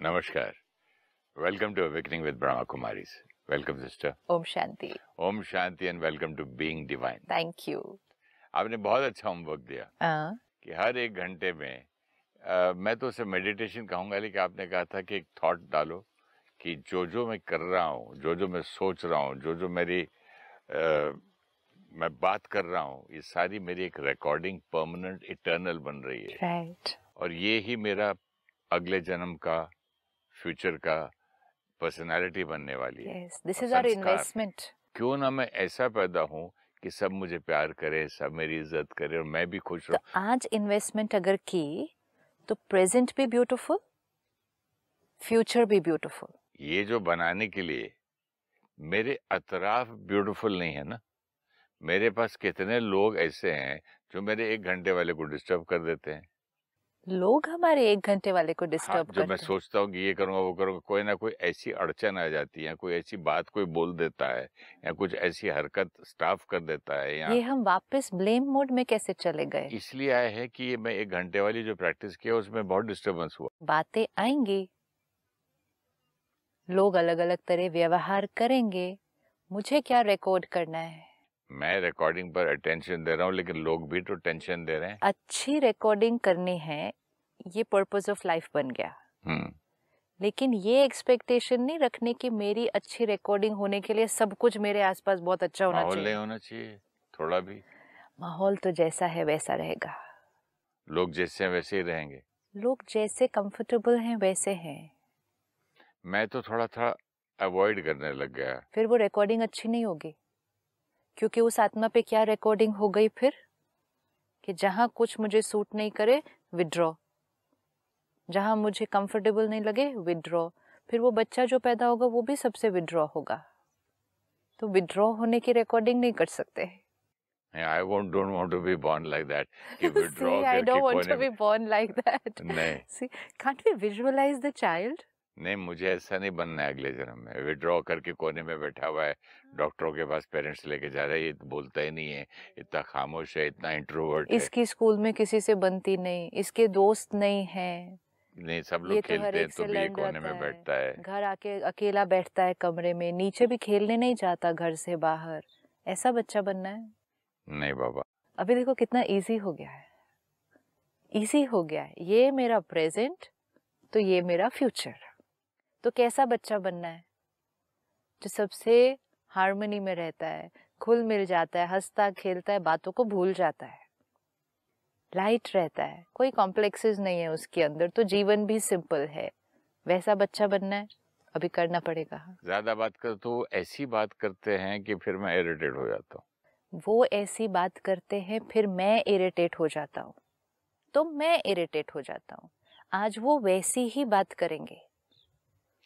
Namaskar. Welcome to Awakening with Brahma Kumaris. Welcome, sister. ओम शांति Om Shanti and welcome to Being Divine. Thank you आपने बहुत अच्छा homework दिया कि हर एक घंटे में आ, मैं तो उसे मेडिटेशन कहूँगा लेकिन आपने कहा था कि एक थॉट डालो कि जो जो मैं कर रहा हूँ जो जो मैं सोच रहा हूँ जो जो मेरी आ, मैं बात कर रहा हूँ ये सारी मेरी एक रिकॉर्डिंग परमानेंट इटर्नल बन रही है राइट और ये ही मेरा अगले जन्म का फ्यूचर का पर्सनालिटी बनने वाली है। This is our investment. क्यों ना मैं ऐसा पैदा हूँ कि सब मुझे प्यार करे सब मेरी इज़्ज़त करे और मैं भी खुश रहूँ। तो आज इन्वेस्टमेंट अगर की तो प्रेजेंट भी ब्यूटीफुल फ्यूचर भी ब्यूटीफुल। ये जो बनाने के लिए मेरे अतराफ ब्यूटीफुल नहीं है ना। मेरे पास कितने लोग ऐसे हैं जो मेरे एक घंटे वाले को डिस्टर्ब कर देते हैं। लोग हमारे एक घंटे वाले को हाँ, डिस्टर्ब जो मैं हैं। सोचता हूँ कि ये करूँगा वो करूँगा कोई ना कोई ऐसी अड़चन आ जाती है कोई ऐसी बात कोई बोल देता है या कुछ ऐसी हरकत स्टाफ कर देता है या ये हम वापस ब्लेम मोड में कैसे चले गए? इसलिए आए हैं कि मैं एक घंटे वाली जो प्रैक्टिस किया उसमें बहुत डिस्टर्बेंस हुआ। बातें आएँगी। लोग अलग अलग तरह व्यवहार करेंगे। मुझे क्या रिकॉर्ड करना है? मैं रिकॉर्डिंग पर अटेंशन दे रहा हूँ लेकिन लोग भी तो टेंशन दे रहे हैं। अच्छी रिकॉर्डिंग करनी है ये पर्पस ऑफ़ लाइफ बन गया। हम्म। लेकिन ये एक्सपेक्टेशन नहीं रखने की मेरी अच्छी रिकॉर्डिंग होने के लिए सब कुछ मेरे आसपास बहुत अच्छा होना चाहिए। होना चाहिए थोड़ा भी। माहौल तो जैसा है वैसा रहेगा। लोग जैसे हैं वैसे ही रहेंगे। लोग जैसे कंफर्टेबल हैं वैसे हैं। मैं तो थोड़ा था अवॉइड करने लग गया। फिर वो रिकॉर्डिंग अच्छी नहीं होगी। क्योंकि उस आत्मा पे क्या रिकॉर्डिंग हो गई फिर? कि जहाँ कुछ मुझे सूट नहीं करे विड्रॉ जहाँ मुझे कंफर्टेबल नहीं लगे विड्रॉ फिर वो बच्चा जो पैदा होगा वो भी सबसे विड्रॉ होगा. तो विड्रॉ होने की रिकॉर्डिंग नहीं कर सकते. See, I don't want to be born like that. नहीं. See, can't we visualize the child? नहीं मुझे ऐसा नहीं बनना है अगले जन्म में। विड्रॉ करके कोने में बैठा हुआ है डॉक्टरों के पास पेरेंट्स लेके जा रहा है ये तो बोलता ही नहीं है इतना खामोश है इतना इंट्रोवर्ट है। इसकी स्कूल में किसी से बनती नहीं इसके दोस्त नहीं है। नहीं सब लोग तो खेलते हैं तो भी ये कोने में बैठता है। घर आके अकेला बैठता है कमरे में नीचे भी खेलने नहीं जाता घर से बाहर। ऐसा बच्चा बनना है। नहीं बाबा। अभी देखो कितना इजी हो गया है। इजी हो गया है। ये मेरा प्रेजेंट तो ये मेरा फ्यूचर तो कैसा बच्चा बनना है? जो सबसे हारमोनी में रहता है खुल मिल जाता है हंसता खेलता है बातों को भूल जाता है। लाइट रहता है कोई कॉम्प्लेक्सेस नहीं है उसके अंदर तो जीवन भी सिंपल है। वैसा बच्चा बनना है अभी करना पड़ेगा। ज़्यादा बात कर तो ऐसी बात करते हैं कि फिर मैं इरिटेट हो जाता हूँ। वो ऐसी बात करते हैं फिर मैं इरिटेट हो जाता हूँ। तो मैं इरिटेट हो जाता हूँ। आज वो वैसी ही बात करेंगे।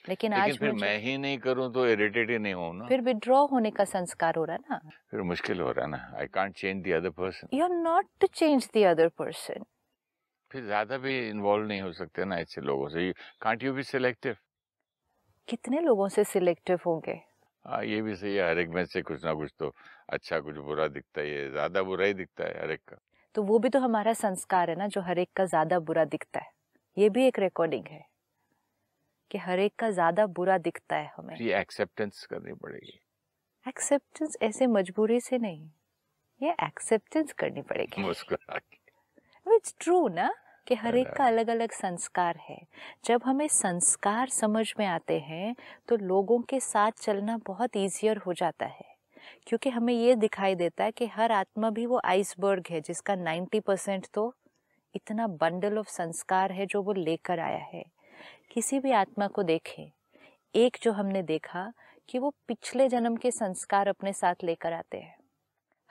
लेकिन आज फिर मैं ही नहीं करूँ तो इरिटेट ही नहीं हूँ ना। फिर विड्रॉ होने का संस्कार हो रहा है ना। फिर मुश्किल हो रहा है ना। I can't change the other person you are not to change the other person फिर ज़्यादा भी इन्वॉल्व नहीं हो सकते ना ऐसे लोगों से। कांट यू बी सिलेक्टिव कितने लोगों से सिलेक्टिव होंगे? हाँ ये भी सही है। हर एक में से कुछ ना कुछ तो अच्छा कुछ बुरा दिखता है ज़्यादा बुरा ही दिखता है हर एक का। तो वो भी तो हमारा संस्कार है ना जो हर एक का ज़्यादा बुरा दिखता है। ये भी एक रिकॉर्डिंग है। कि हर एक का ज़्यादा बुरा दिखता है हमें। ये एक्सेप्टेंस करनी पड़ेगी। एक्सेप्टेंस ऐसे मजबूरी से नहीं ये एक्सेप्टेंस करनी पड़ेगी। इट्स ट्रू ना कि हर एक का अलग अलग संस्कार है। जब हमें संस्कार समझ में आते हैं तो लोगों के साथ चलना बहुत ईजियर हो जाता है। क्योंकि हमें ये दिखाई देता है कि हर आत्मा भी वो आइसबर्ग है जिसका 90 परसेंट तो इतना बंडल ऑफ़ संस्कार है जो वो लेकर आया है। किसी भी आत्मा को देखें एक जो हमने देखा कि वो पिछले जन्म के संस्कार अपने साथ लेकर आते हैं।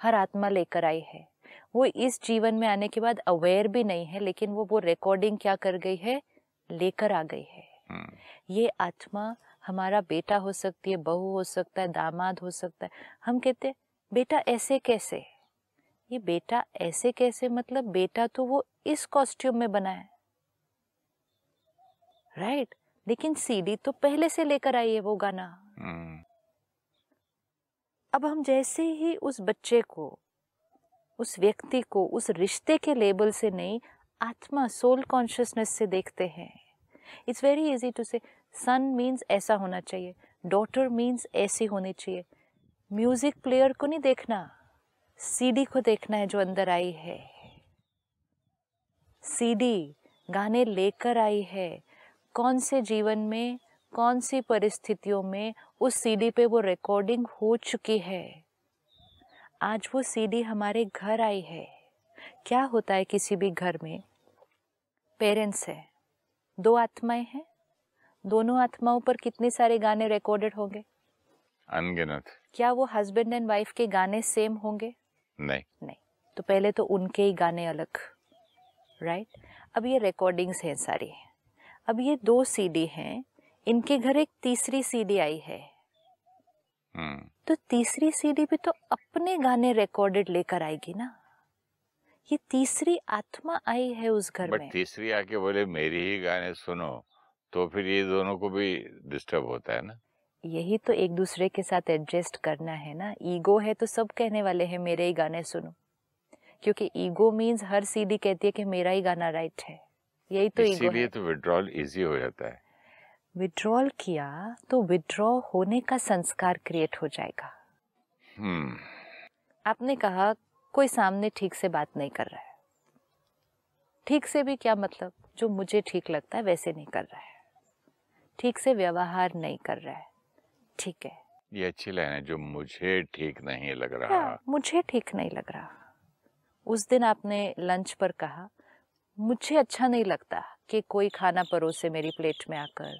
हर आत्मा लेकर आई है। वो इस जीवन में आने के बाद अवेयर भी नहीं है लेकिन वो वो रिकॉर्डिंग क्या कर गई है? लेकर आ गई है। हम्म, ये आत्मा हमारा बेटा हो सकती है बहू हो सकता है दामाद हो सकता है। हम कहते हैं बेटा ऐसे कैसे? ये बेटा ऐसे कैसे मतलब बेटा तो वो इस कॉस्ट्यूम में बना है। राइट? लेकिन सीडी तो पहले से लेकर आई है वो गाना। हम्म, अब हम जैसे ही उस बच्चे को उस व्यक्ति को उस रिश्ते के लेबल से नहीं आत्मा सोल कॉन्शियसनेस से देखते हैं। इट्स वेरी इजी टू से सन मीन्स ऐसा होना चाहिए डॉटर मीन्स ऐसी होनी चाहिए। म्यूज़िक प्लेयर को नहीं देखना सीडी को देखना है जो अंदर आई है। सीडी गाने लेकर आई है कौन से जीवन में कौन सी परिस्थितियों में उस सीडी पे वो रिकॉर्डिंग हो चुकी है? आज वो सीडी हमारे घर आई है। क्या होता है किसी भी घर में? पेरेंट्स है। दो आत्माएँ हैं। दोनों आत्माओं पर कितने सारे गाने रिकॉर्डेड होंगे? अनगिनत। क्या वो हस्बैंड एंड वाइफ के गाने सेम होंगे? नहीं। नहीं। तो पहले तो उनके ही गाने अलग। राइट अब ये रिकॉर्डिंग्स हैं सारी। अब ये दो सीडी हैं। इनके घर एक तीसरी सीडी आई है। हम्म। तो तीसरी सीडी भी तो अपने गाने रिकॉर्डेड लेकर आएगी ना? ये तीसरी आत्मा आई है उस घर में। तीसरी आके बोले मेरी ही गाने सुनो। तो फिर ये दोनों को भी डिस्टर्ब होता है ना? यही तो एक दूसरे के साथ एडजस्ट करना है ना। ईगो है तो सब कहने वाले हैं मेरे ही गाने सुनो। क्योंकि ईगो मीन्स हर सीडी कहती है कि मेरा ही गाना राइट है। यही तो इसीलिए तो विड्रॉल इजी हो जाता है। विड्रॉल किया तो विड्रॉ होने का संस्कार क्रिएट हो जाएगा। हम्म। आपने कहा कोई सामने ठीक से बात नहीं कर रहा है। ठीक से भी क्या मतलब? जो मुझे ठीक लगता है वैसे नहीं कर रहा है। ठीक से व्यवहार नहीं कर रहा है। ठीक है। ये अच्छी लाइन है जो मुझे ठीक नहीं लग रहा। मुझे ठीक नहीं लग रहा। उस दिन आपने लंच पर कहा मुझे अच्छा नहीं लगता कि कोई खाना परोसे मेरी प्लेट में आकर।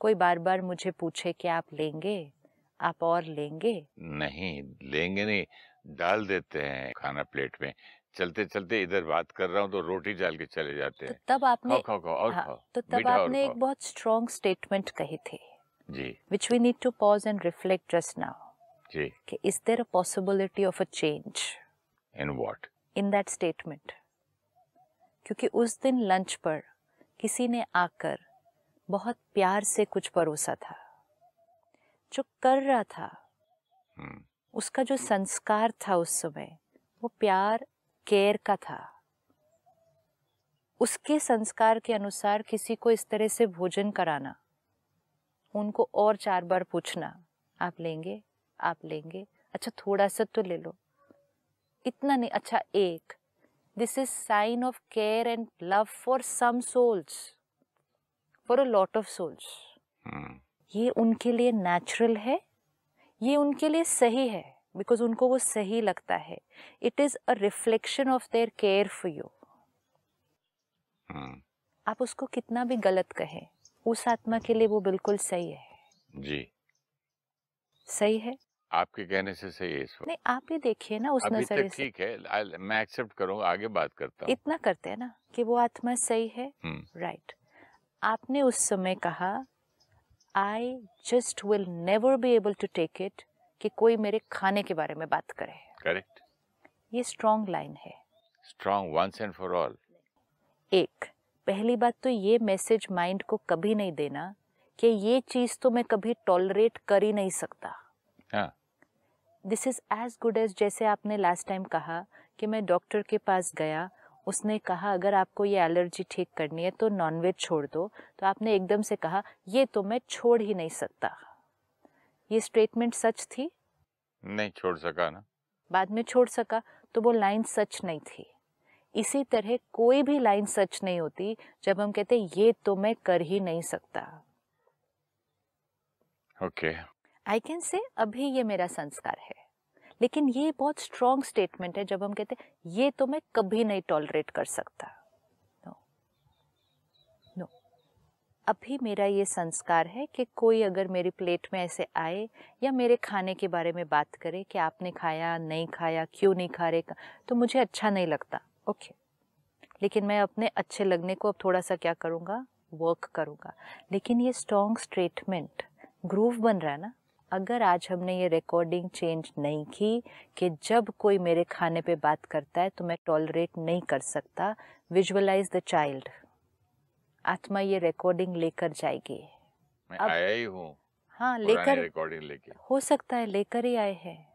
कोई बार बार मुझे पूछे कि आप लेंगे? आप और लेंगे? नहीं लेंगे नहीं डाल देते हैं खाना प्लेट में। चलते चलते इधर बात कर रहा हूँ तो रोटी डाल के चले जाते हैं। तो तब आपने खाओ खाओ खाओ और हाँ, खाओ तो तब आपने एक बहुत स्ट्रॉन्ग स्टेटमेंट कही थी। जी। Which we need to pause and reflect just now. जी। कि is there a possibility of a change in what in that statement? क्योंकि उस दिन लंच पर किसी ने आकर बहुत प्यार से कुछ परोसा था। जो कर रहा था हम्म। उसका जो संस्कार था उस समय वो प्यार केयर का था। उसके संस्कार के अनुसार किसी को इस तरह से भोजन कराना उनको और चार बार पूछना आप लेंगे आप लेंगे अच्छा थोड़ा सा तो ले लो। इतना नहीं अच्छा एक this is sign of care and love for some souls for a lot of souls hmm ये उनके लिए नेचुरल है ये उनके लिए सही है बिकॉज़ उनको वो सही लगता है। It is a reflection of their care for you आप उसको कितना भी गलत कहें उस आत्मा के लिए वो बिल्कुल सही है। जी। सही है? आपके कहने से सही है इस वक्त। नहीं आप ही देखिए ना उस नज़रिए तक से। ठीक है मैं एक्सेप्ट करूँगा आगे बात करता हूँ। इतना करते हैं ना कि वो आत्मा सही है। राइट। आपने उस समय कहा I just will never be able to take it कि कोई मेरे खाने के बारे में बात करे। करेक्ट। ये स्ट्रॉन्ग लाइन है। Strong once and for all एक पहली बात तो ये मैसेज माइंड को कभी नहीं देना कि ये चीज़ तो मैं कभी टॉलरेट कर ही नहीं सकता। हाँ। This is as good as जैसे आपने लास्ट टाइम कहा कि मैं डॉक्टर के पास गया उसने कहा अगर आपको ये एलर्जी ठीक करनी है तो नॉनवेज छोड़ दो। तो आपने एकदम से कहा ये तो मैं छोड़ ही नहीं सकता। ये स्टेटमेंट सच थी? नहीं छोड़ सका ना। बाद में छोड़ सका तो वो लाइन सच नहीं थी। इसी तरह कोई भी लाइन सच नहीं होती जब हम कहते ये तो मैं कर ही नहीं सकता। ओके आई कैन से अभी ये मेरा संस्कार है। लेकिन ये बहुत स्ट्रॉन्ग स्टेटमेंट है, जब हम कहते हैं, ये तो मैं कभी नहीं टॉलरेट कर सकता। नो नो अभी मेरा ये संस्कार है कि कोई अगर मेरी प्लेट में ऐसे आए या मेरे खाने के बारे में बात करे कि आपने खाया, नहीं खाया, क्यों नहीं खा रहे तो मुझे अच्छा नहीं लगता। ओके लेकिन मैं अपने अच्छे लगने को अब थोड़ा सा क्या करूँगा? वर्क करूँगा। लेकिन ये स्ट्रॉन्ग स्टेटमेंट ग्रूव बन रहा है ना? अगर आज हमने ये रिकॉर्डिंग चेंज नहीं की कि जब कोई मेरे खाने पे बात करता है तो मैं टॉलरेट नहीं कर सकता। विजुअलाइज द चाइल्ड आत्मा ये रिकॉर्डिंग लेकर जाएगी। मैं अब- आया ही हूँ हाँ लेकर रिकॉर्डिंग लेके। हो सकता है लेकर ही आए हैं।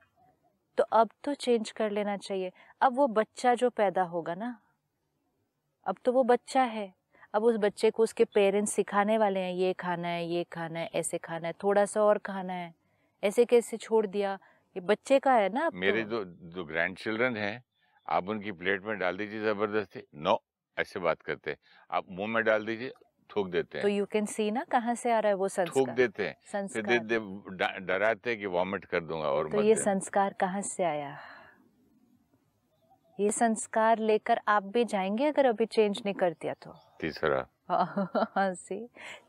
तो अब तो चेंज कर लेना चाहिए। अब वो बच्चा जो पैदा होगा ना अब तो वो बच्चा है। अब उस बच्चे को उसके पेरेंट्स सिखाने वाले हैं ये खाना है ये खाना है ऐसे खाना है थोड़ा सा और खाना है। ऐसे कैसे छोड़ दिया? ये बच्चे का है ना मेरे तो। जो जो ग्रैंड चिल्ड्रन हैं आप उनकी प्लेट में डाल दीजिए ज़बरदस्ती। नो ऐसे बात करते हैं। आप मुँह में डाल दीजिए थूक देते हैं। तो यू कैन सी ना कहाँ से आ रहा है वो संस्कार। थूक देते हैं। संस्कार। डराते हैं कि वॉमिट कर दूँगा और तो ये संस्कार कहाँ से आया? ये संस्कार लेकर आप भी जाएँगे अगर अभी चेंज नहीं कर दिया तो? तीसरा। सी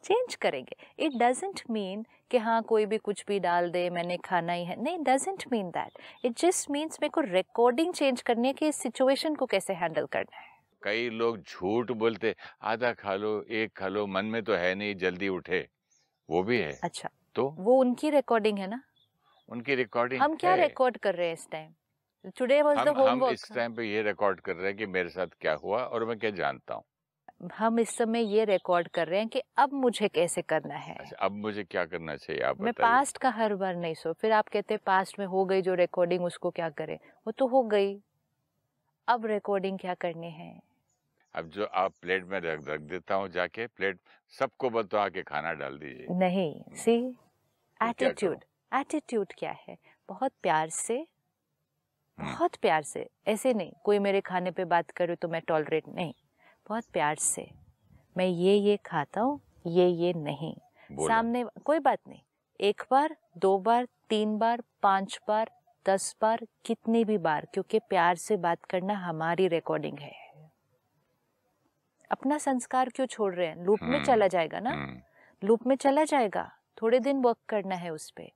चेंज करेंगे। इट डजेंट मीन कि हाँ कोई भी कुछ भी डाल दे मैंने खाना ही है। नहीं doesn't mean that it just means मेरे को रिकॉर्डिंग चेंज करनी है कि इस सिचुएशन को कैसे हैंडल करना है। कई लोग झूठ बोलते आधा खा लो एक खा लो मन में तो है नहीं जल्दी उठे। वो भी है। अच्छा। तो? वो उनकी रिकॉर्डिंग है ना? उनकी रिकॉर्डिंग हम क्या रिकॉर्ड कर रहे हैं इस time today was the homework हम इस टाइम पे ये रिकॉर्ड कर रहे हैं कि मेरे साथ क्या हुआ और मैं क्या जानता हूँ। हम इस समय ये रिकॉर्ड कर रहे हैं कि अब मुझे कैसे करना है। अच्छा, अब मुझे क्या करना चाहिए आप मैं पास्ट का हर बार नहीं सो फिर आप कहते हैं पास्ट में हो गई जो रिकॉर्डिंग उसको क्या करें? वो तो हो गई। अब रिकॉर्डिंग क्या करनी है? अब जो आप प्लेट में रख रख देता हूँ जाके प्लेट सबको बता आके खाना डाल दीजिए। नहीं सी एटीट्यूड एटीट्यूड क्या है? बहुत प्यार से हम्म। बहुत प्यार से ऐसे नहीं कोई मेरे खाने पे बात करे तो मैं टॉलरेट नहीं। बहुत प्यार से। मैं ये ये खाता हूँ ये ये नहीं। सामने कोई बात नहीं। एक बार दो बार तीन बार पाँच बार दस बार कितनी भी बार क्योंकि प्यार से बात करना हमारी रिकॉर्डिंग है। अपना संस्कार क्यों छोड़ रहे हैं? लूप में हम्म, चला जाएगा ना? लूप हम्म। में चला जाएगा। थोड़े दिन वर्क करना है उस पर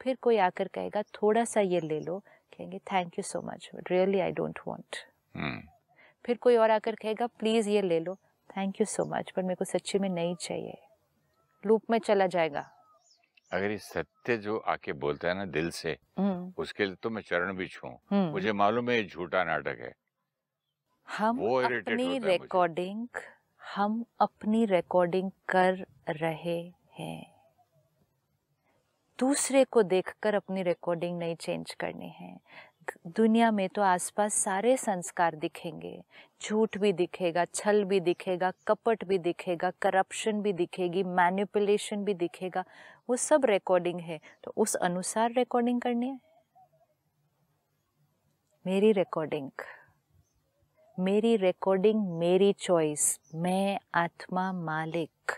फिर कोई आकर कहेगा थोड़ा सा ये ले लो। कहेंगे thank you so much really I don't want फिर कोई और आकर कहेगा प्लीज़ ये ले लो। थैंक यू सो मच पर मेरे को सच्ची में नहीं चाहिए। लूप में चला जाएगा। अगर ये सत्य जो आके बोलता है ना दिल से हम्म। उसके लिए तो मैं चरण भी छू। हम्म। मुझे मालूम है ये झूठा नाटक है। हम अपनी रिकॉर्डिंग हम अपनी रिकॉर्डिंग कर रहे हैं। दूसरे को देखकर अपनी रिकॉर्डिंग नहीं चेंज करनी है। दुनिया में तो आसपास सारे संस्कार दिखेंगे। झूठ भी दिखेगा, छल भी दिखेगा, कपट भी दिखेगा करप्शन भी दिखेगी मैनिपुलेशन भी दिखेगा। वो सब रिकॉर्डिंग है। तो उस अनुसार रिकॉर्डिंग करनी है। मेरी रिकॉर्डिंग मेरी रिकॉर्डिंग मेरी चॉइस मैं आत्मा मालिक।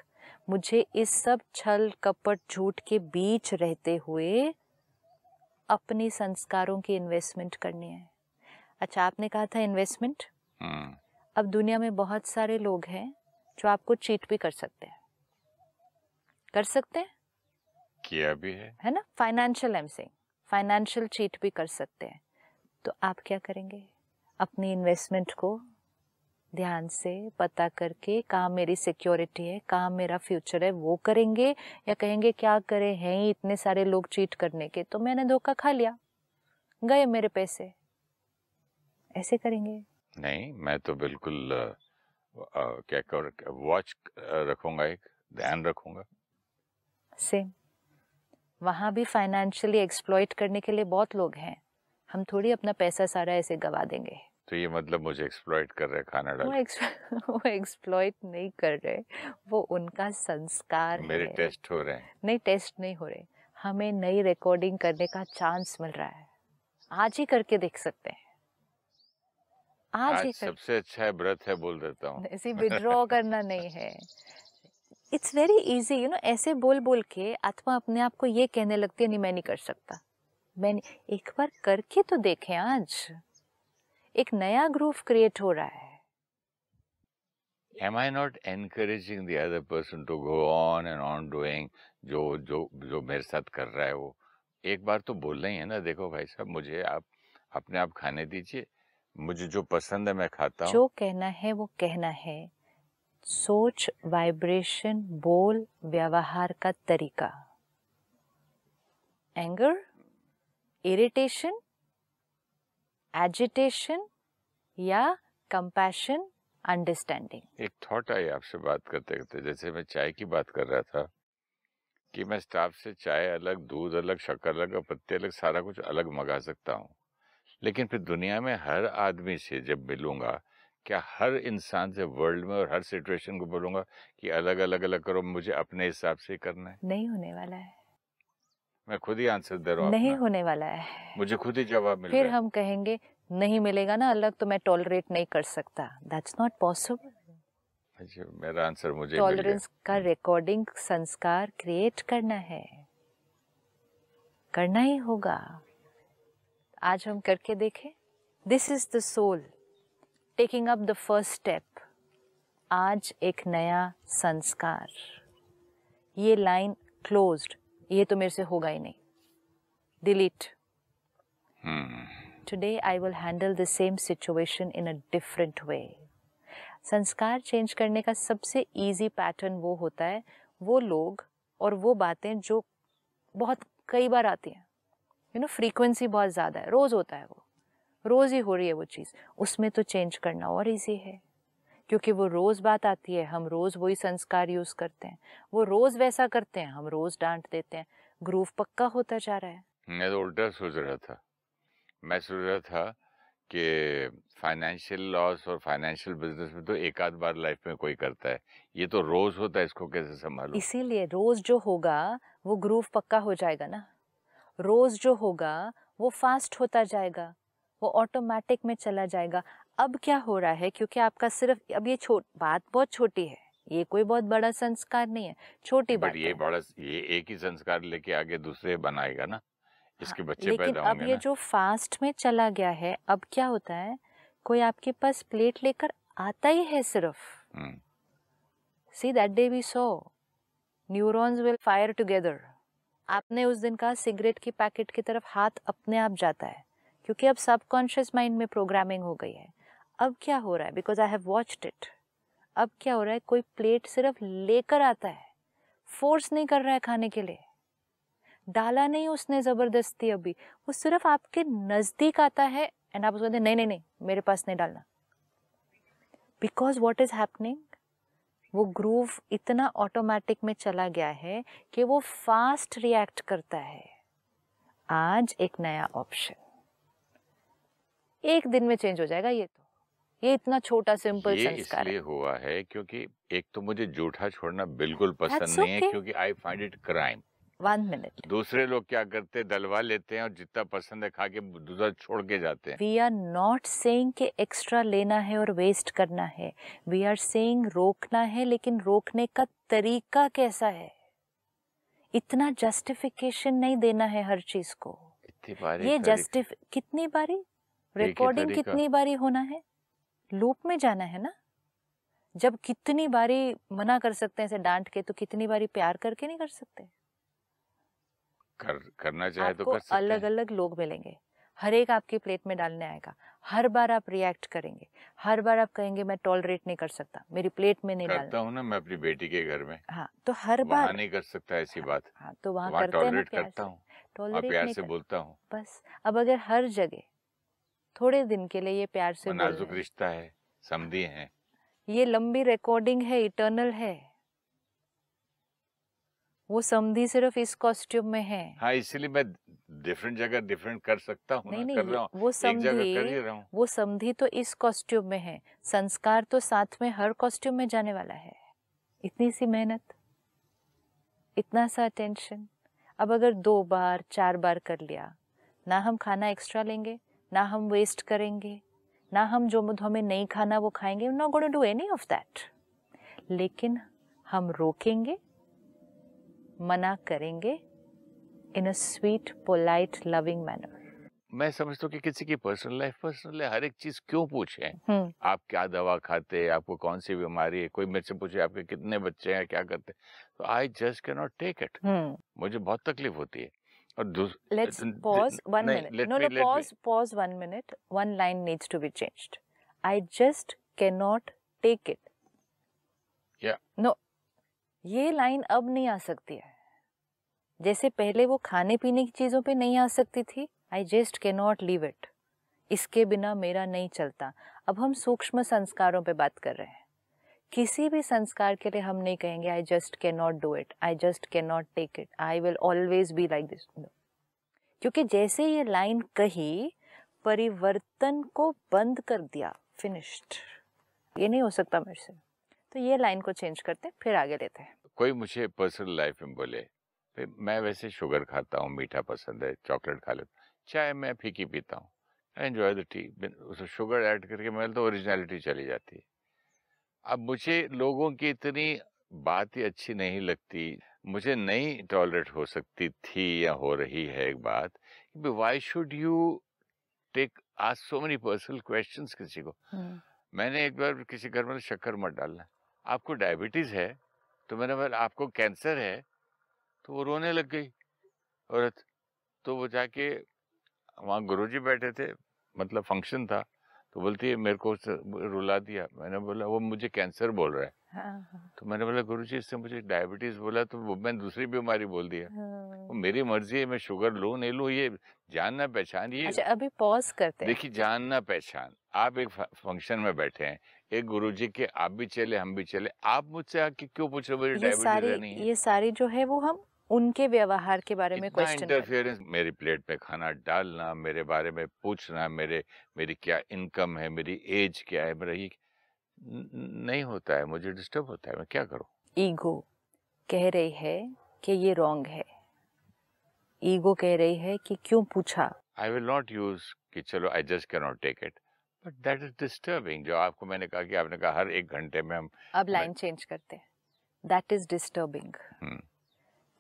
मुझे इस सब छल, कपट, झूठ के बीच रहते हुए अपनी संस्कारों की इन्वेस्टमेंट करनी है। अच्छा आपने कहा था इन्वेस्टमेंट हम्म। अब दुनिया में बहुत सारे लोग हैं जो आपको चीट भी कर सकते हैं। कर सकते हैं? किया भी है। है ना? फाइनेंशियल एम सिंह फाइनेंशियल चीट भी कर सकते हैं। तो आप क्या करेंगे? अपनी इन्वेस्टमेंट को ध्यान से पता करके कहाँ मेरी सिक्योरिटी है कहाँ मेरा फ्यूचर है वो करेंगे या कहेंगे क्या करें हैं ही इतने सारे लोग चीट करने के? तो मैंने धोखा खा लिया। गए मेरे पैसे। ऐसे करेंगे। नहीं मैं तो बिल्कुल क्या कर वॉच रखूँगा एक ध्यान रखूँगा। सेम वहाँ भी फाइनेंशियली एक्सप्लॉइट करने के लिए बहुत लोग हैं। हम थोड़ी अपना पैसा सारा ऐसे गवा देंगे। तो ये मतलब मुझे एक्सप्लॉइट कर रहे खाना डाल वो, एक्सप्लॉइट नहीं कर रहे वो उनका संस्कार मेरे है। टेस्ट हो रहे हैं। नहीं टेस्ट नहीं हो रहे। हमें नई रिकॉर्डिंग करने का चांस मिल रहा है। आज ही करके देख सकते हैं। आज, आज ही कर... सबसे अच्छा है व्रत है बोल देता हूँ। ऐसे विड्रॉ करना नहीं है। It's very easy you know ऐसे बोल बोल के आत्मा अपने आप को ये कहने लगती है नहीं मैं नहीं कर सकता। मैं एक बार करके तो देखें आज। एक नया ग्रुप क्रिएट हो रहा है। Am I not encouraging the other person to go on and on doing जो जो जो मेरे साथ कर रहा है वो? एक बार तो बोल रही है ना देखो भाई साहब मुझे आप अपने आप खाने दीजिए। मुझे जो पसंद है मैं खाता हूँ। जो कहना है वो कहना है। सोच वाइब्रेशन बोल व्यवहार का तरीका। एंगर इरिटेशन एजिटेशन या कंपैशन अंडरस्टैंडिंग एक थॉट आई आपसे बात करते करते जैसे मैं चाय की बात कर रहा था कि मैं स्टाफ से चाय अलग दूध अलग शक्कर अलग और पत्ते अलग सारा कुछ अलग मंगा सकता हूँ। लेकिन फिर दुनिया में हर आदमी से जब मिलूँगा क्या हर इंसान से वर्ल्ड में और हर सिचुएशन को बोलूँगा कि अलग अलग अलग करो मुझे अपने हिसाब से करना है? नहीं होने वाला है। मैं खुद ही आंसर दे रहा हूँ नहीं होने वाला है। मुझे खुद ही जवाब मिल फिर हम कहेंगे नहीं मिलेगा ना अलग तो मैं टॉलरेट नहीं कर सकता। दैट्स नॉट पॉसिबल मेरा आंसर मुझे टॉलरेंस का रिकॉर्डिंग संस्कार क्रिएट करना है। करना ही होगा। आज हम करके देखें। This is the soul taking up the first step आज एक नया संस्कार। ये लाइन क्लोज्ड ये तो मेरे से होगा ही नहीं। Delete today I will handle the same situation in a different way संस्कार चेंज करने का सबसे इजी पैटर्न वो होता है वो लोग और वो बातें जो बहुत कई बार आती हैं। यू नो फ्रीक्वेंसी बहुत ज़्यादा है रोज़ होता है वो। रोज़ ही हो रही है वो चीज़। उसमें तो चेंज करना और इजी है। क्योंकि वो रोज़ बात आती है हम रोज़ वही संस्कार यूज़ करते हैं। वो रोज़ वैसा करते हैं हम रोज़ डांट देते हैं। ग्रूव पक्का होता जा रहा है। मैं तो उल्टा सोच रहा था। मैं सोच रहा था कि फाइनेंशियल लॉस और फाइनेंशियल बिज़नेस में तो एक आध बार लाइफ में कोई करता है। ये तो रोज होता है इसको कैसे संभालो? इसीलिए रोज जो होगा वो ग्रूव पक्का हो जाएगा ना। रोज जो होगा वो फास्ट होता जाएगा। वो ऑटोमेटिक में चला जाएगा। अब क्या हो रहा है? क्योंकि आपका सिर्फ़ अब ये छोट बात बहुत छोटी है। ये कोई बहुत बड़ा संस्कार नहीं है छोटी बात ये बड़ा ये एक ही संस्कार लेके आगे दूसरे बनाएगा ना इसके हाँ, बच्चे लेकिन पैदा अब ये जो फास्ट में चला गया है अब क्या होता है? कोई आपके पास प्लेट लेकर आता ही है सिर्फ़। See that day we so neurons will fire together आपने उस दिन कहा सिगरेट की पैकेट की तरफ़ हाथ अपने आप जाता है क्योंकि अब सबकॉन्शियस माइंड में प्रोग्रामिंग हो गई है। अब क्या हो रहा है? Because I have watched it अब क्या हो रहा है? कोई प्लेट सिर्फ़ लेकर आता है। फोर्स नहीं कर रहा है खाने के लिए। डाला नहीं उसने ज़बरदस्ती अभी। वो सिर्फ़ आपके नज़दीक आता है एंड आप उसको नहीं नहीं नहीं, मेरे पास नहीं डालना. बिकॉज़ वॉट इज़ हैपनिंग वो ग्रूव इतना ऑटोमेटिक में चला गया है कि वो फास्ट रिएक्ट करता है। आज एक नया ऑप्शन एक दिन में चेंज हो जाएगा ये तो। ये इतना छोटा सिंपल ये संस्कार इसलिए हुआ है क्योंकि एक तो मुझे जूठा छोड़ना बिल्कुल पसंद That's नहीं okay. है क्योंकि I find it crime one minute दूसरे लोग क्या करते हैं? दलवा लेते हैं और जितना पसंद है खा के दूसरा छोड़ के जाते हैं। वी आर नॉट सेइंग कि एक्स्ट्रा लेना है और वेस्ट करना है। वी आर सेइंग रोकना है लेकिन रोकने का तरीका कैसा है? इतना जस्टिफिकेशन नहीं देना है हर चीज़ को। ये जस्टिफ कितनी बारी? रिकॉर्डिंग कितनी बारी होना है? लूप में जाना है ना? जब कितनी बारी मना कर सकते हैं ऐसे डांट के तो कितनी बारी प्यार करके नहीं कर सकते? कर करना चाहे तो कर सकते अलग अलग लोग मिलेंगे। हर एक आपकी प्लेट में डालने आएगा। हर बार आप रिएक्ट करेंगे। हर बार आप कहेंगे मैं टॉलरेट नहीं कर सकता। मेरी प्लेट में नहीं करता हूँ ना मैं अपनी बेटी के घर में। हाँ तो हर बार नहीं कर सकता ऐसी बात। हाँ तो वहाँ तो करते हैं करता हूँ। टॉलरेट प्यार से बोलता हूँ। बस अब अगर हर जगह थोड़े दिन के लिए ये प्यार से नाजुक रिश्ता है समझी है। ये लंबी रिकॉर्डिंग है इटर्नल है। वो समधी सिर्फ़ इस कॉस्ट्यूम में है। हाँ इसलिए मैं डिफरेंट जगह डिफरेंट कर सकता हूँ नहीं नहीं वो समधी वो समधी तो इस कॉस्ट्यूम में है। संस्कार तो साथ में हर कॉस्ट्यूम में जाने वाला है। इतनी सी मेहनत इतना सा अटेंशन अब अगर दो बार चार बार कर लिया ना हम खाना एक्स्ट्रा लेंगे ना हम वेस्ट करेंगे ना हम जो हमें नहीं खाना वो खाएँगे not going do any of that लेकिन हम रोकेंगे मना करेंगे in a sweet polite loving manner मैं समझता हूँ कि किसी की पर्सनल लाइफ पर्सनल हर एक चीज़ क्यों पूछे हम्म। आप क्या दवा खाते हैं? आपको कौन सी बीमारी है? कोई मेरे से पूछे आपके कितने बच्चे हैं क्या करते तो I just can not take it मुझे बहुत तकलीफ़ होती है। और let's pause one minute no no pause pause one minute one line needs to be changed I just can not take it no ये लाइन अब नहीं आ सकती है. जैसे पहले वो खाने पीने की चीज़ों पे नहीं आ सकती थी I just can not leave it इसके बिना मेरा नहीं चलता. अब हम सूक्ष्म संस्कारों पे बात कर रहे हैं. किसी भी संस्कार के लिए हम नहीं कहेंगे I just can not do it I just can not take it I will always be like this क्योंकि जैसे ये लाइन कही, परिवर्तन को बंद कर दिया फिनिश्ड ये नहीं हो सकता मेरे से। तो ये लाइन को चेंज करते फिर आगे लेते हैं। कोई मुझे पर्सनल लाइफ में बोले मैं वैसे शुगर खाता हूँ, मीठा पसंद है चॉकलेट खा लेता चाय मैं फीकी पीता हूँ enjoy the tea sugar add करके मैं तो ओरिजिनलिटी चली जाती है। अब मुझे लोगों की इतनी बात ही अच्छी नहीं लगती मुझे नहीं टॉलरेट हो सकती थी या हो रही है एक बात वाई शुड यू टेक आज सो मेनी पर्सनल क्वेश्चन किसी को? hmm. मैंने एक बार किसी घर में शक्कर मत डालना। आपको डायबिटीज़ है तो मैंने बोला आपको कैंसर है तो वो रोने लग गई औरत। तो वो जाके वहाँ गुरुजी बैठे थे मतलब फ़ंक्शन था। तो बोलती है मेरे को रुला दिया। मैंने बोला वो मुझे कैंसर बोल रहा है। हाँ, हाँ। तो मैंने बोला गुरु जी इससे मुझे डायबिटीज़ बोला तो वो मैंने दूसरी बीमारी बोल दिया। हाँ। वो मेरी मर्ज़ी है मैं शुगर लू नहीं लू ये जानना पहचान ये अच्छा अभी पॉज करते देखिए जानना पहचान। आप एक फ़ंक्शन में बैठे हैं एक गुरु जी के आप भी चले हम भी चले आप मुझसे आके क्यों पूछ रहे मेरी डायबिटीज़ नहीं है? ये सारी जो है वो हम उनके व्यवहार के बारे में क्वेश्चन इंटरफेरेंस मेरी प्लेट पे खाना डालना मेरे बारे में पूछना मेरे मेरी क्या इनकम है मेरी एज क्या है मेरा ये नहीं होता है मुझे डिस्टर्ब होता है मैं क्या करूँ? ईगो कह रही है कि ये रॉन्ग है। ईगो कह रही है कि क्यों पूछा? आई विल नॉट यूज़ कि चलो I just can not take it but that is disturbing जो आपको मैंने कहा कि आपने कहा हर एक घंटे में हम अब लाइन चेंज करते हैं। That is disturbing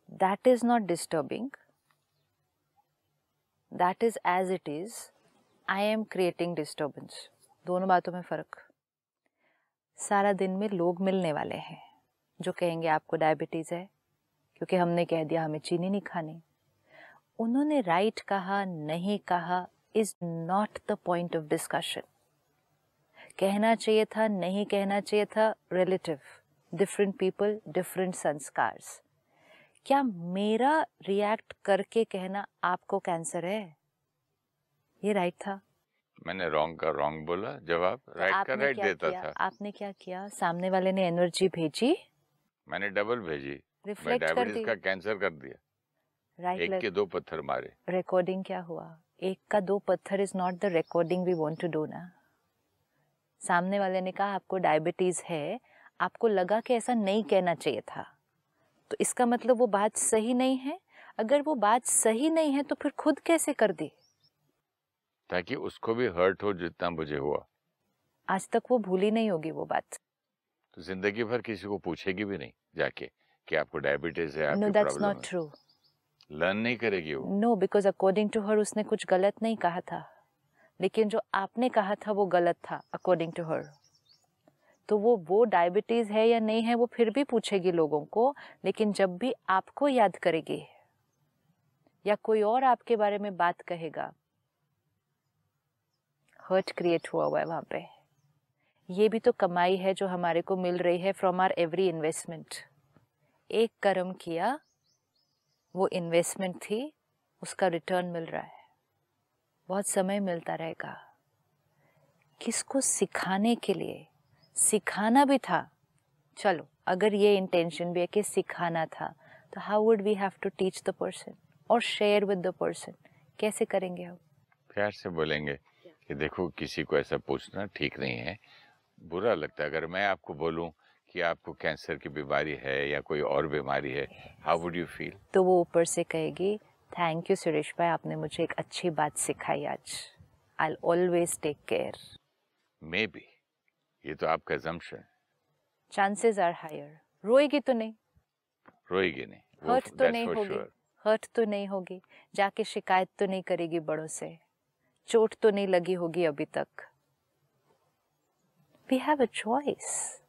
that is not disturbing. That is as it is. I am creating disturbance. दोनों बातों में फ़र्क। सारा दिन में लोग मिलने वाले हैं, जो कहेंगे आपको डायबिटीज़ है, क्योंकि हमने कह दिया हमें चीनी नहीं खानी। उन्होंने राइट कहा, नहीं कहा is not the point of discussion कहना चाहिए था, नहीं कहना चाहिए था रिलेटिव डिफरेंट पीपल डिफरेंट संस्कार्स क्या मेरा रिएक्ट करके कहना आपको कैंसर है? ये राइट था। मैंने रॉन्ग का रॉन्ग बोला जवाब राइट तो का राइट देता किया? था। आपने क्या किया? सामने वाले ने एनर्जी भेजी? मैंने डबल भेजी। रिफ्लेक्ट कर का कैंसर कर दिया। राइट एक के दो पत्थर मारे। रिकॉर्डिंग क्या हुआ? एक का दो पत्थर is not the recording we want to do ना। सामने वाले ने कहा आपको डायबिटीज़ है। आपको लगा कि ऐसा नहीं कहना चाहिए था। तो इसका मतलब वो बात सही नहीं है? अगर वो बात सही नहीं है तो फिर खुद कैसे कर दी? ताकि उसको भी हर्ट हो जितना मुझे हुआ। आज तक वो भूली नहीं होगी वो बात। तो ज़िंदगी भर किसी को पूछेगी भी नहीं जाके कि आपको डायबिटीज़ है no that's not true learn नहीं करेगी वो। No because according to her उसने कुछ गलत नहीं कहा था। लेकिन जो आपने कहा था वो गलत था अकॉर्डिंग टू हर तो वो वो डायबिटीज़ है या नहीं है वो फिर भी पूछेगी लोगों को, लेकिन जब भी आपको याद करेगी या कोई और आपके बारे में बात कहेगा हर्ट क्रिएट हुआ हुआ है वहाँ पे। ये भी तो कमाई है जो हमारे को मिल रही है फ्रॉम आर एवरी इन्वेस्टमेंट एक कर्म किया, वो इन्वेस्टमेंट थी, उसका रिटर्न मिल रहा है। बहुत समय मिलता रहेगा। किसको सिखाने के लिए सिखाना भी था। चलो अगर ये इंटेंशन भी है कि सिखाना था तो how would we have to teach the person और शेयर विद द पर्सन कैसे करेंगे हम? प्यार से बोलेंगे कि देखो किसी को ऐसा पूछना ठीक नहीं है। बुरा लगता है। अगर मैं आपको बोलूँ कि आपको कैंसर की बीमारी है या कोई और बीमारी है हाउ वुड यू फील तो वो ऊपर से कहेगी थैंक यू सुरेश भाई आपने मुझे एक अच्छी बात सिखाई आज। I always take care maybe ये तो आपका जम्पशन चांसेस आर हायर रोएगी तो नहीं। रोएगी नहीं। हर्ट तो नहीं होगी। हर्ट तो नहीं होगी। जाके शिकायत तो नहीं करेगी बड़ों से। चोट तो नहीं लगी होगी अभी तक। वी हैव अ चॉइस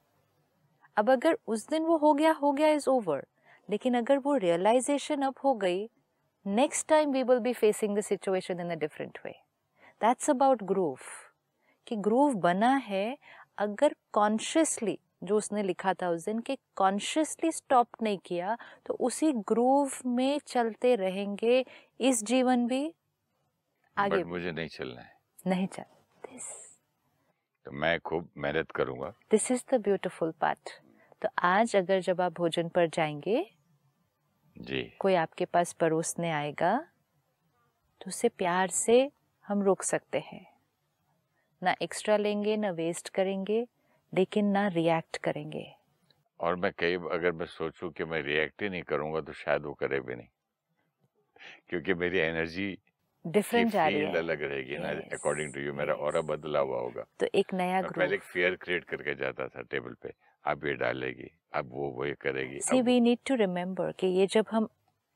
अब अगर उस दिन वो हो गया हो गया इज़ ओवर लेकिन अगर वो रियलाइजेशन अब हो गई next time we will be facing the situation in a different way that's about groove कि ग्रूव बना है अगर कॉन्शियसली जो उसने लिखा था उस दिन कि कॉन्शियसली स्टॉप नहीं किया तो उसी ग्रूव में चलते रहेंगे इस जीवन भी। आगे मुझे नहीं चलना है। नहीं चल। दिस तो मैं खूब मेहनत करूँगा। This is the beautiful part तो आज अगर जब आप भोजन पर जाएँगे जी। कोई आपके पास परोसने आएगा तो उसे प्यार से हम रोक सकते हैं। ना एक्स्ट्रा लेंगे ना वेस्ट करेंगे लेकिन ना रिएक्ट करेंगे। और मैं कई अगर मैं सोचूं कि मैं रिएक्ट ही नहीं करूँगा तो शायद वो करे भी नहीं। क्योंकि मेरी एनर्जी डिफरेंट जा रही है। अलग रहेगी ना अकॉर्डिंग टू यू मेरा और बदला हुआ होगा। तो एक नया ग्रुप पहले फियर क्रिएट करके जाता था टेबल पे अब ये डालेगी अब वो वो करेगी see we need to remember कि ये जब हम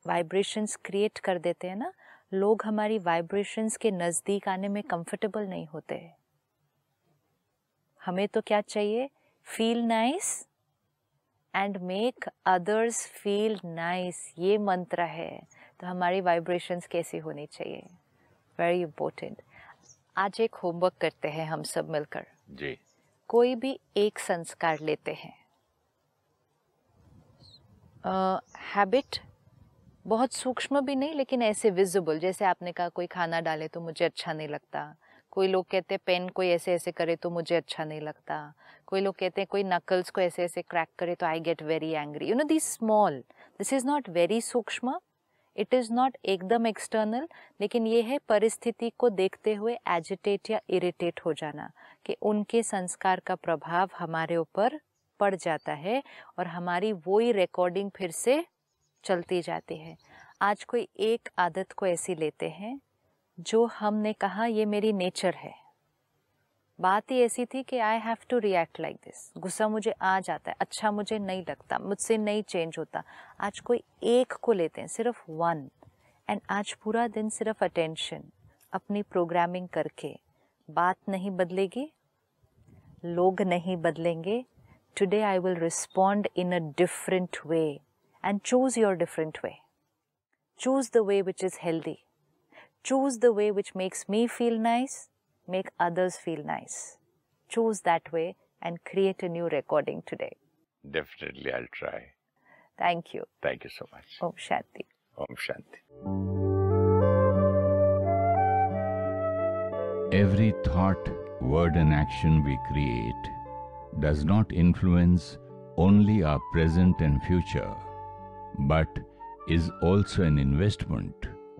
वाइब्रेशंस क्रिएट कर देते हैं ना लोग हमारी वाइब्रेशंस के नज़दीक आने में कंफर्टेबल नहीं होते। हमें तो क्या चाहिए? Feel nice and make others feel nice ये मंत्र है। तो हमारी वाइब्रेशंस कैसी होनी चाहिए? वेरी इम्पोर्टेंट आज एक होमवर्क करते हैं हम सब मिलकर। जी। कोई भी एक संस्कार लेते हैं। हैबिट uh, बहुत सूक्ष्म भी नहीं लेकिन ऐसे विजिबल जैसे आपने कहा कोई खाना डाले तो मुझे अच्छा नहीं लगता। कोई लोग कहते हैं, पेन कोई ऐसे ऐसे करे तो मुझे अच्छा नहीं लगता। कोई लोग कहते हैं, कोई नकल्स को ऐसे ऐसे क्रैक करे तो I get very angry you know this small this is not very सूक्ष्म इट इज़ नॉट एकदम एक्सटर्नल लेकिन ये है परिस्थिति को देखते हुए एजिटेट या इरिटेट हो जाना कि उनके संस्कार का प्रभाव हमारे ऊपर पड़ जाता है और हमारी वो ही रिकॉर्डिंग फिर से चलती जाती है। आज कोई एक आदत को ऐसी लेते हैं जो हमने कहा, ये मेरी नेचर है। बात ही ऐसी थी कि I have to react like this गुस्सा मुझे आ जाता है अच्छा मुझे नहीं लगता, मुझसे नहीं चेंज होता। आज कोई एक को लेते हैं, सिर्फ़ वन एंड आज पूरा दिन सिर्फ़ अटेंशन अपनी प्रोग्रामिंग करके। बात नहीं बदलेगी, लोग नहीं बदलेंगे। Today I will respond in a different way and choose your different way choose the way which is healthy Choose the way which makes me feel nice, make others feel nice. Choose that way and create a new recording today. Definitely, I'll try. Thank you. Thank you so much. Om Shanti. Om Shanti. Every thought, word, and action we create does not influence only our present and future, but is also an investment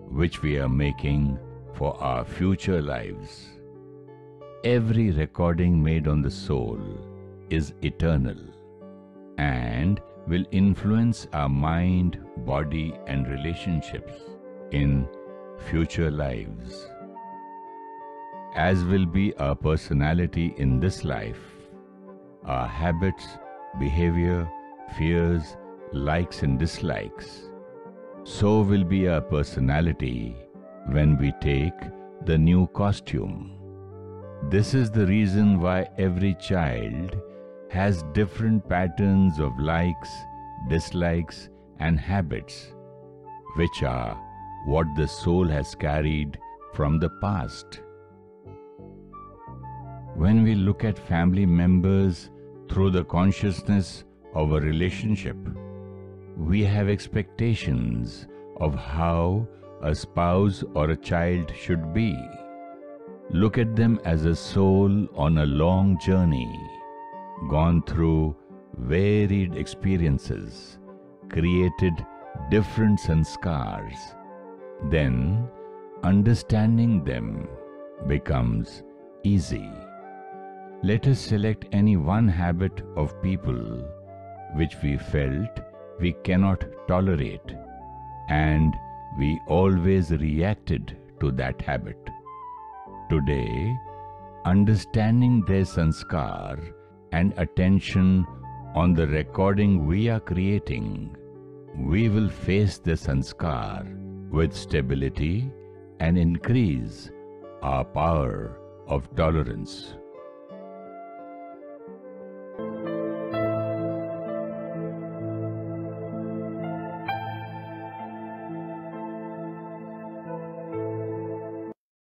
which we are making for our future lives. Every recording made on the soul is eternal and will influence our mind, body, and relationships in future lives. As will be our personality in this life, our habits, behavior, fears, likes, and dislikes so will be our personality when we take the new costume. This is the reason why every child has different patterns of likes, dislikes, and habits, which are what the soul has carried from the past. When we look at family members through the consciousness of a relationship, we have expectations of how a spouse or a child should be. Look at them as a soul on a long journey, gone through varied experiences, created different scars. Then, understanding them becomes easy. Let us select any one habit of people which we felt we cannot tolerate and we always reacted to that habit. Today, understanding their sanskar and attention on the recording we are creating, we will face the sanskar with stability and increase our power of tolerance.